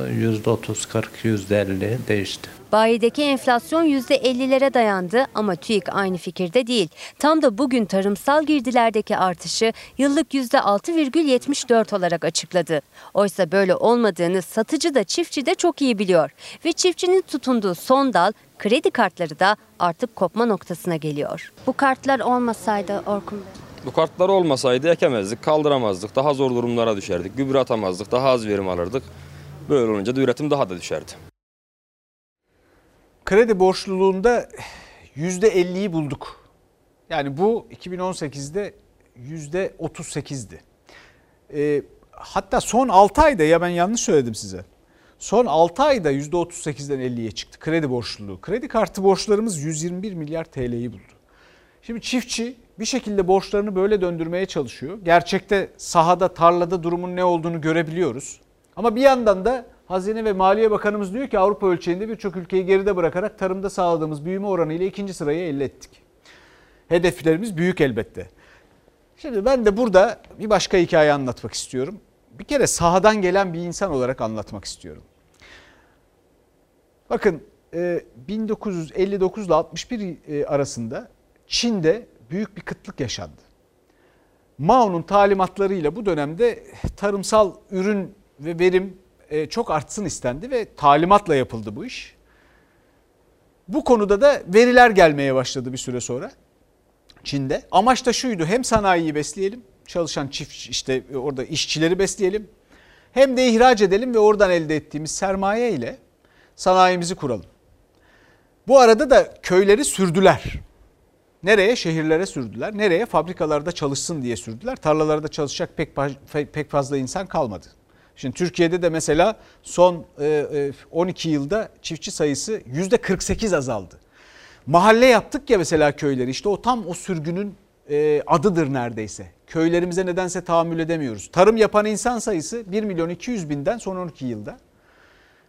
%30, 40, %50 değişti. Bayideki enflasyon %50'lere dayandı ama TÜİK aynı fikirde değil. Tam da bugün tarımsal girdilerdeki artışı yıllık %6,74 olarak açıkladı. Oysa böyle olmadığını satıcı da çiftçi de çok iyi biliyor. Ve çiftçinin tutunduğu son dal kredi kartları da artık kopma noktasına geliyor. Bu kartlar olmasaydı Orkun Bey. Bu kartlar olmasaydı ekemezdik, kaldıramazdık, daha zor durumlara düşerdik, gübre atamazdık, daha az verim alırdık. Böyle olunca da üretim daha da düşerdi. Kredi borçluluğunda %50'yi bulduk. Yani bu 2018'de %38'di. E, hatta son 6 ayda ya ben yanlış söyledim size. Son 6 ayda %38'den 50'ye çıktı kredi borçluluğu. Kredi kartı borçlarımız 121 milyar TL'yi buldu. Şimdi çiftçi bir şekilde borçlarını böyle döndürmeye çalışıyor. Gerçekte sahada, tarlada durumun ne olduğunu görebiliyoruz. Ama bir yandan da Hazine ve Maliye Bakanımız diyor ki Avrupa ölçeğinde birçok ülkeyi geride bırakarak tarımda sağladığımız büyüme oranı ile ikinci sırayı elde ettik. Hedeflerimiz büyük elbette. Şimdi ben de burada bir başka hikaye anlatmak istiyorum. Bir kere sahadan gelen bir insan olarak anlatmak istiyorum. Bakın 1959 ile 61 arasında Çin'de büyük bir kıtlık yaşandı. Mao'nun talimatlarıyla bu dönemde tarımsal ürün ve verim çok artsın istendi ve talimatla yapıldı bu iş. Bu konuda da veriler gelmeye başladı bir süre sonra Çin'de. Amaç da şuydu hem sanayiyi besleyelim, çalışan çift işte orada işçileri besleyelim. Hem de ihraç edelim ve oradan elde ettiğimiz sermaye ile sanayimizi kuralım. Bu arada da köyleri sürdüler. Nereye? Şehirlere sürdüler. Nereye? Fabrikalarda çalışsın diye sürdüler. Tarlalarda çalışacak pek pek fazla insan kalmadı. Şimdi Türkiye'de de mesela son 12 yılda çiftçi sayısı %48 azaldı. Mahalle yaptık ya mesela köyleri işte o tam o sürgünün adıdır neredeyse. Köylerimize nedense tahammül edemiyoruz. Tarım yapan insan sayısı 1 milyon 200 binden son 12 yılda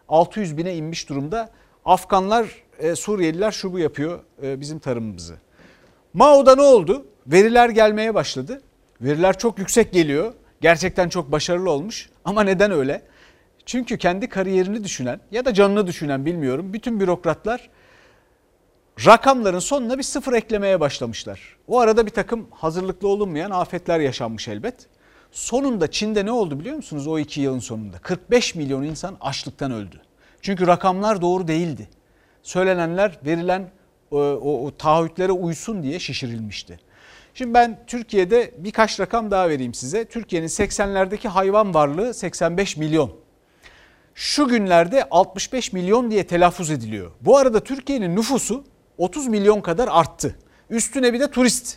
600 bine inmiş durumda. Afganlar, Suriyeliler şu bu yapıyor bizim tarımımızı. Mao'da ne oldu? Veriler gelmeye başladı. Veriler çok yüksek geliyor. Gerçekten çok başarılı olmuş. Ama neden öyle? Çünkü kendi kariyerini düşünen ya da canını düşünen bilmiyorum. Bütün bürokratlar rakamların sonuna bir sıfır eklemeye başlamışlar. O arada bir takım hazırlıklı olunmayan afetler yaşanmış elbet. Sonunda Çin'de ne oldu biliyor musunuz o iki yılın sonunda? 45 milyon insan açlıktan öldü. Çünkü rakamlar doğru değildi. Söylenenler verilen o, o, o taahhütlere uysun diye şişirilmişti. Şimdi ben Türkiye'de birkaç rakam daha vereyim size. Türkiye'nin 80'lerdeki hayvan varlığı 85 milyon. Şu günlerde 65 milyon diye telaffuz ediliyor. Bu arada Türkiye'nin nüfusu 30 milyon kadar arttı. Üstüne bir de turist.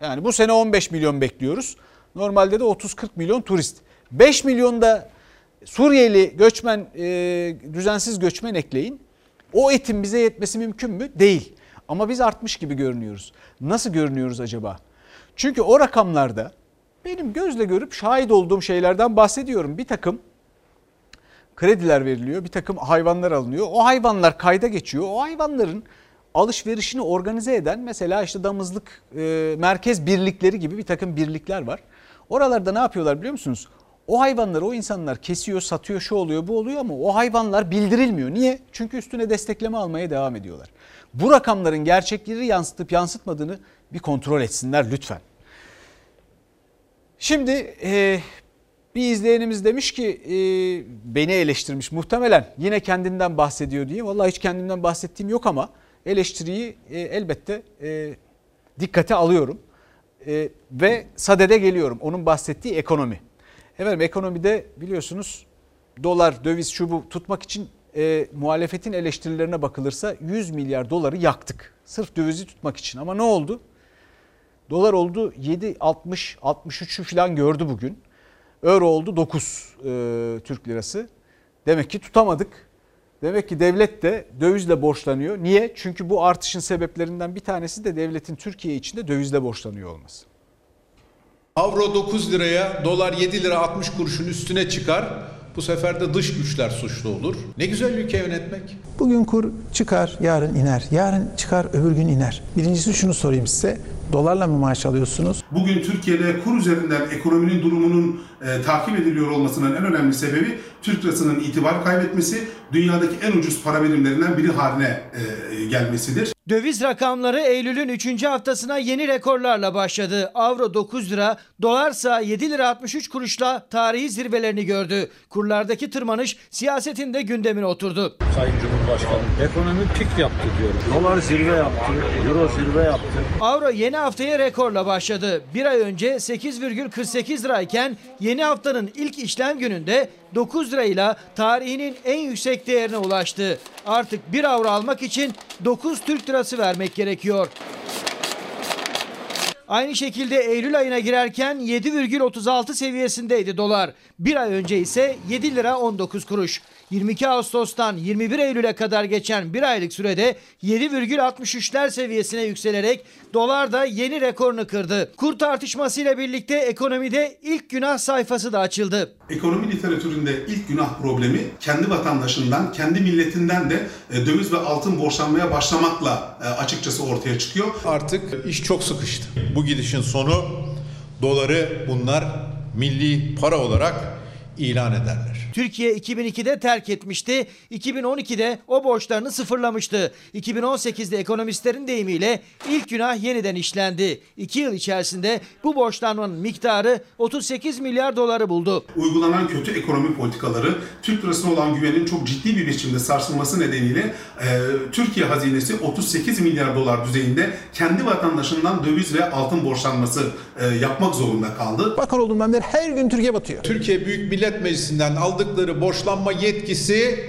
Yani bu sene 15 milyon bekliyoruz. Normalde de 30-40 milyon turist. 5 milyon da Suriyeli göçmen, e, düzensiz göçmen ekleyin. O etin bize yetmesi mümkün mü? Değil. Ama biz artmış gibi görünüyoruz. Nasıl görünüyoruz acaba? Çünkü o rakamlarda benim gözle görüp şahit olduğum şeylerden bahsediyorum. Bir takım krediler veriliyor, bir takım hayvanlar alınıyor. O hayvanlar kayda geçiyor. O hayvanların alışverişini organize eden mesela işte damızlık e, merkez birlikleri gibi bir takım birlikler var. Oralarda ne yapıyorlar biliyor musunuz? O hayvanları o insanlar kesiyor, satıyor, şu oluyor, bu oluyor ama o hayvanlar bildirilmiyor. Niye? Çünkü üstüne destekleme almaya devam ediyorlar. Bu rakamların gerçekleri yansıtıp yansıtmadığını bir kontrol etsinler lütfen. Şimdi e, bir izleyenimiz demiş ki e, beni eleştirmiş muhtemelen yine kendinden bahsediyor diye. Vallahi hiç kendimden bahsettiğim yok ama eleştiriyi e, elbette e, dikkate alıyorum. E, ve sadede geliyorum onun bahsettiği ekonomi. Efendim ekonomide biliyorsunuz dolar, döviz, şu bu tutmak için e, muhalefetin eleştirilerine bakılırsa 100 milyar doları yaktık. Sırf dövizi tutmak için ama ne oldu? Dolar oldu 7.60 63'ü falan gördü bugün. Euro oldu 9 e, Türk lirası. Demek ki tutamadık. Demek ki devlet de dövizle borçlanıyor. Niye? Çünkü bu artışın sebeplerinden bir tanesi de devletin Türkiye içinde dövizle borçlanıyor olması. Avro 9 liraya, dolar 7 lira 60 kuruşun üstüne çıkar. Bu sefer de dış güçler suçlu olur. Ne güzel ülke yönetmek. Bugün kur çıkar, yarın iner. Yarın çıkar, öbür gün iner. Birincisi şunu sorayım size. Dolarla mı maaş alıyorsunuz? Bugün Türkiye'de kur üzerinden ekonominin durumunun e, takip ediliyor olmasının en önemli sebebi Türk lirasının itibar kaybetmesi, dünyadaki en ucuz para birimlerinden biri haline e, gelmesidir. Döviz rakamları Eylül'ün 3. haftasına yeni rekorlarla başladı. Avro 9 lira, dolarsa 7 lira 63 kuruşla tarihi zirvelerini gördü. Kurlardaki tırmanış siyasetin de gündemine oturdu. Sayın Cumhurbaşkanı ekonomi pik yaptı diyorum. Dolar zirve yaptı, euro zirve yaptı. Avro yeni haftaya rekorla başladı. Bir ay önce 8,48 lirayken yeni haftanın ilk işlem gününde 9 lirayla tarihinin en yüksek değerine ulaştı. Artık 1 avro almak için 9 Türk lirası vermek gerekiyor. Aynı şekilde Eylül ayına girerken 7,36 seviyesindeydi dolar. Bir ay önce ise 7 lira 19 kuruş. 22 Ağustos'tan 21 Eylül'e kadar geçen bir aylık sürede 7,63'ler seviyesine yükselerek dolar da yeni rekorunu kırdı. Kur tartışmasıyla birlikte ekonomide ilk günah sayfası da açıldı. Ekonomi literatüründe ilk günah problemi kendi vatandaşından, kendi milletinden de e, döviz ve altın borçlanmaya başlamakla e, açıkçası ortaya çıkıyor. Artık iş çok sıkıştı. Bu gidişin sonu doları bunlar milli para olarak ilan ederler. Türkiye 2002'de terk etmişti. 2012'de o borçlarını sıfırlamıştı. 2018'de ekonomistlerin deyimiyle ilk günah yeniden işlendi. 2 yıl içerisinde bu borçlanmanın miktarı 38 milyar doları buldu. Uygulanan kötü ekonomi politikaları Türk lirasına olan güvenin çok ciddi bir biçimde sarsılması nedeniyle e, Türkiye hazinesi 38 milyar dolar düzeyinde kendi vatandaşından döviz ve altın borçlanması e, yapmak zorunda kaldı. Bakan olduğumdan beri her gün Türkiye batıyor. Türkiye Büyük Millet Meclisi'nden aldıkları borçlanma yetkisi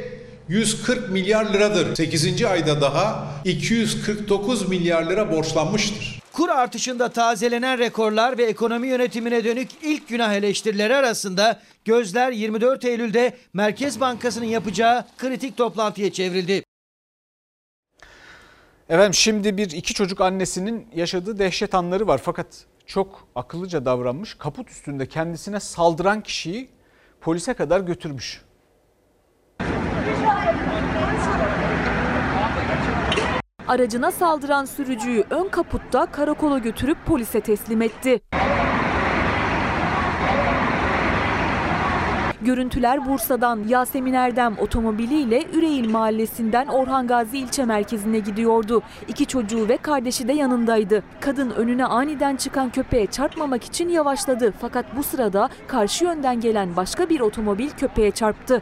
140 milyar liradır. 8. ayda daha 249 milyar lira borçlanmıştır. Kur artışında tazelenen rekorlar ve ekonomi yönetimine dönük ilk günah eleştirileri arasında gözler 24 Eylül'de Merkez Bankası'nın yapacağı kritik toplantıya çevrildi. Efendim şimdi bir iki çocuk annesinin yaşadığı dehşet anları var fakat çok akıllıca davranmış. Kaput üstünde kendisine saldıran kişiyi polise kadar götürmüş. Aracına saldıran sürücüyü ön kaputta karakola götürüp polise teslim etti. Görüntüler Bursa'dan Yasemin Erdem otomobiliyle Üreğil mahallesinden Orhan Gazi ilçe merkezine gidiyordu. İki çocuğu ve kardeşi de yanındaydı. Kadın önüne aniden çıkan köpeğe çarpmamak için yavaşladı. Fakat bu sırada karşı yönden gelen başka bir otomobil köpeğe çarptı.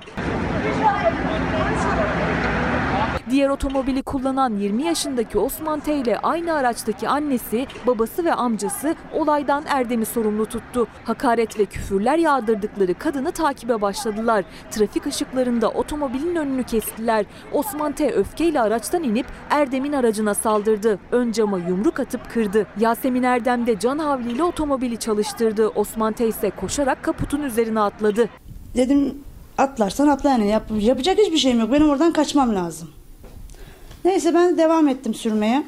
Diğer otomobili kullanan 20 yaşındaki Osman T ile aynı araçtaki annesi, babası ve amcası olaydan Erdem'i sorumlu tuttu. Hakaret ve küfürler yağdırdıkları kadını takibe başladılar. Trafik ışıklarında otomobilin önünü kestiler. Osman T öfkeyle araçtan inip Erdem'in aracına saldırdı. Ön cama yumruk atıp kırdı. Yasemin Erdem de can havliyle otomobili çalıştırdı. Osman T ise koşarak kaputun üzerine atladı. Dedim atlarsan atla yani Yap, yapacak hiçbir şeyim yok. Benim oradan kaçmam lazım. Neyse ben devam ettim sürmeye.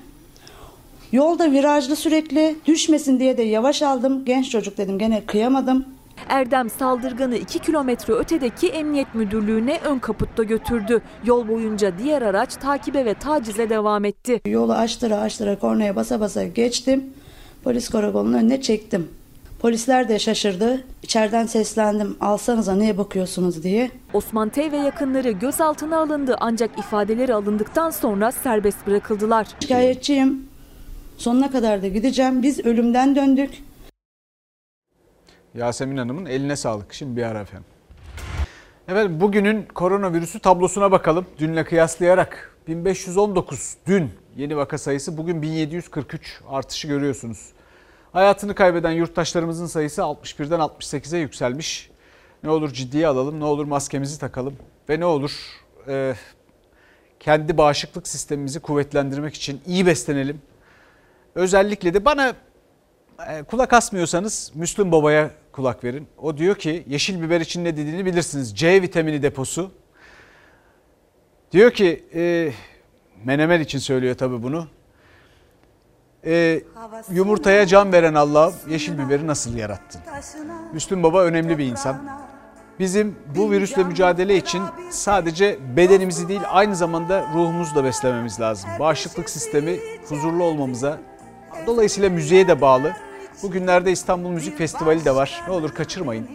Yolda virajlı sürekli düşmesin diye de yavaş aldım. Genç çocuk dedim gene kıyamadım. Erdem saldırganı 2 kilometre ötedeki emniyet müdürlüğüne ön kaputta götürdü. Yol boyunca diğer araç takibe ve tacize devam etti. Yolu açtıra açtıra kornaya basa basa geçtim. Polis karakolunun önüne çektim. Polisler de şaşırdı. İçeriden seslendim alsanıza niye bakıyorsunuz diye. Osman T ve yakınları gözaltına alındı ancak ifadeleri alındıktan sonra serbest bırakıldılar. Şikayetçiyim. Sonuna kadar da gideceğim. Biz ölümden döndük. Yasemin Hanım'ın eline sağlık. Şimdi bir ara efendim. Efendim bugünün koronavirüsü tablosuna bakalım. Dünle kıyaslayarak 1519 dün yeni vaka sayısı bugün 1743 artışı görüyorsunuz. Hayatını kaybeden yurttaşlarımızın sayısı 61'den 68'e yükselmiş. Ne olur ciddiye alalım, ne olur maskemizi takalım ve ne olur e, kendi bağışıklık sistemimizi kuvvetlendirmek için iyi beslenelim. Özellikle de bana e, kulak asmıyorsanız Müslüm Baba'ya kulak verin. O diyor ki yeşil biber için ne dediğini bilirsiniz. C vitamini deposu. Diyor ki e, menemen için söylüyor tabii bunu. E, yumurtaya can veren Allah yeşil biberi nasıl yarattın? Müslüm Baba önemli bir insan. Bizim bu virüsle mücadele için sadece bedenimizi değil aynı zamanda ruhumuzu da beslememiz lazım. Bağışıklık sistemi huzurlu olmamıza dolayısıyla müziğe de bağlı. Bugünlerde İstanbul Müzik Festivali de var. Ne olur kaçırmayın.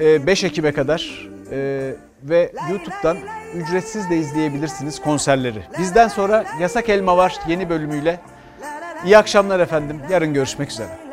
5 Ekim'e kadar e, ve YouTube'dan ücretsiz de izleyebilirsiniz konserleri. Bizden sonra Yasak Elma var yeni bölümüyle. İyi akşamlar efendim. Yarın görüşmek üzere.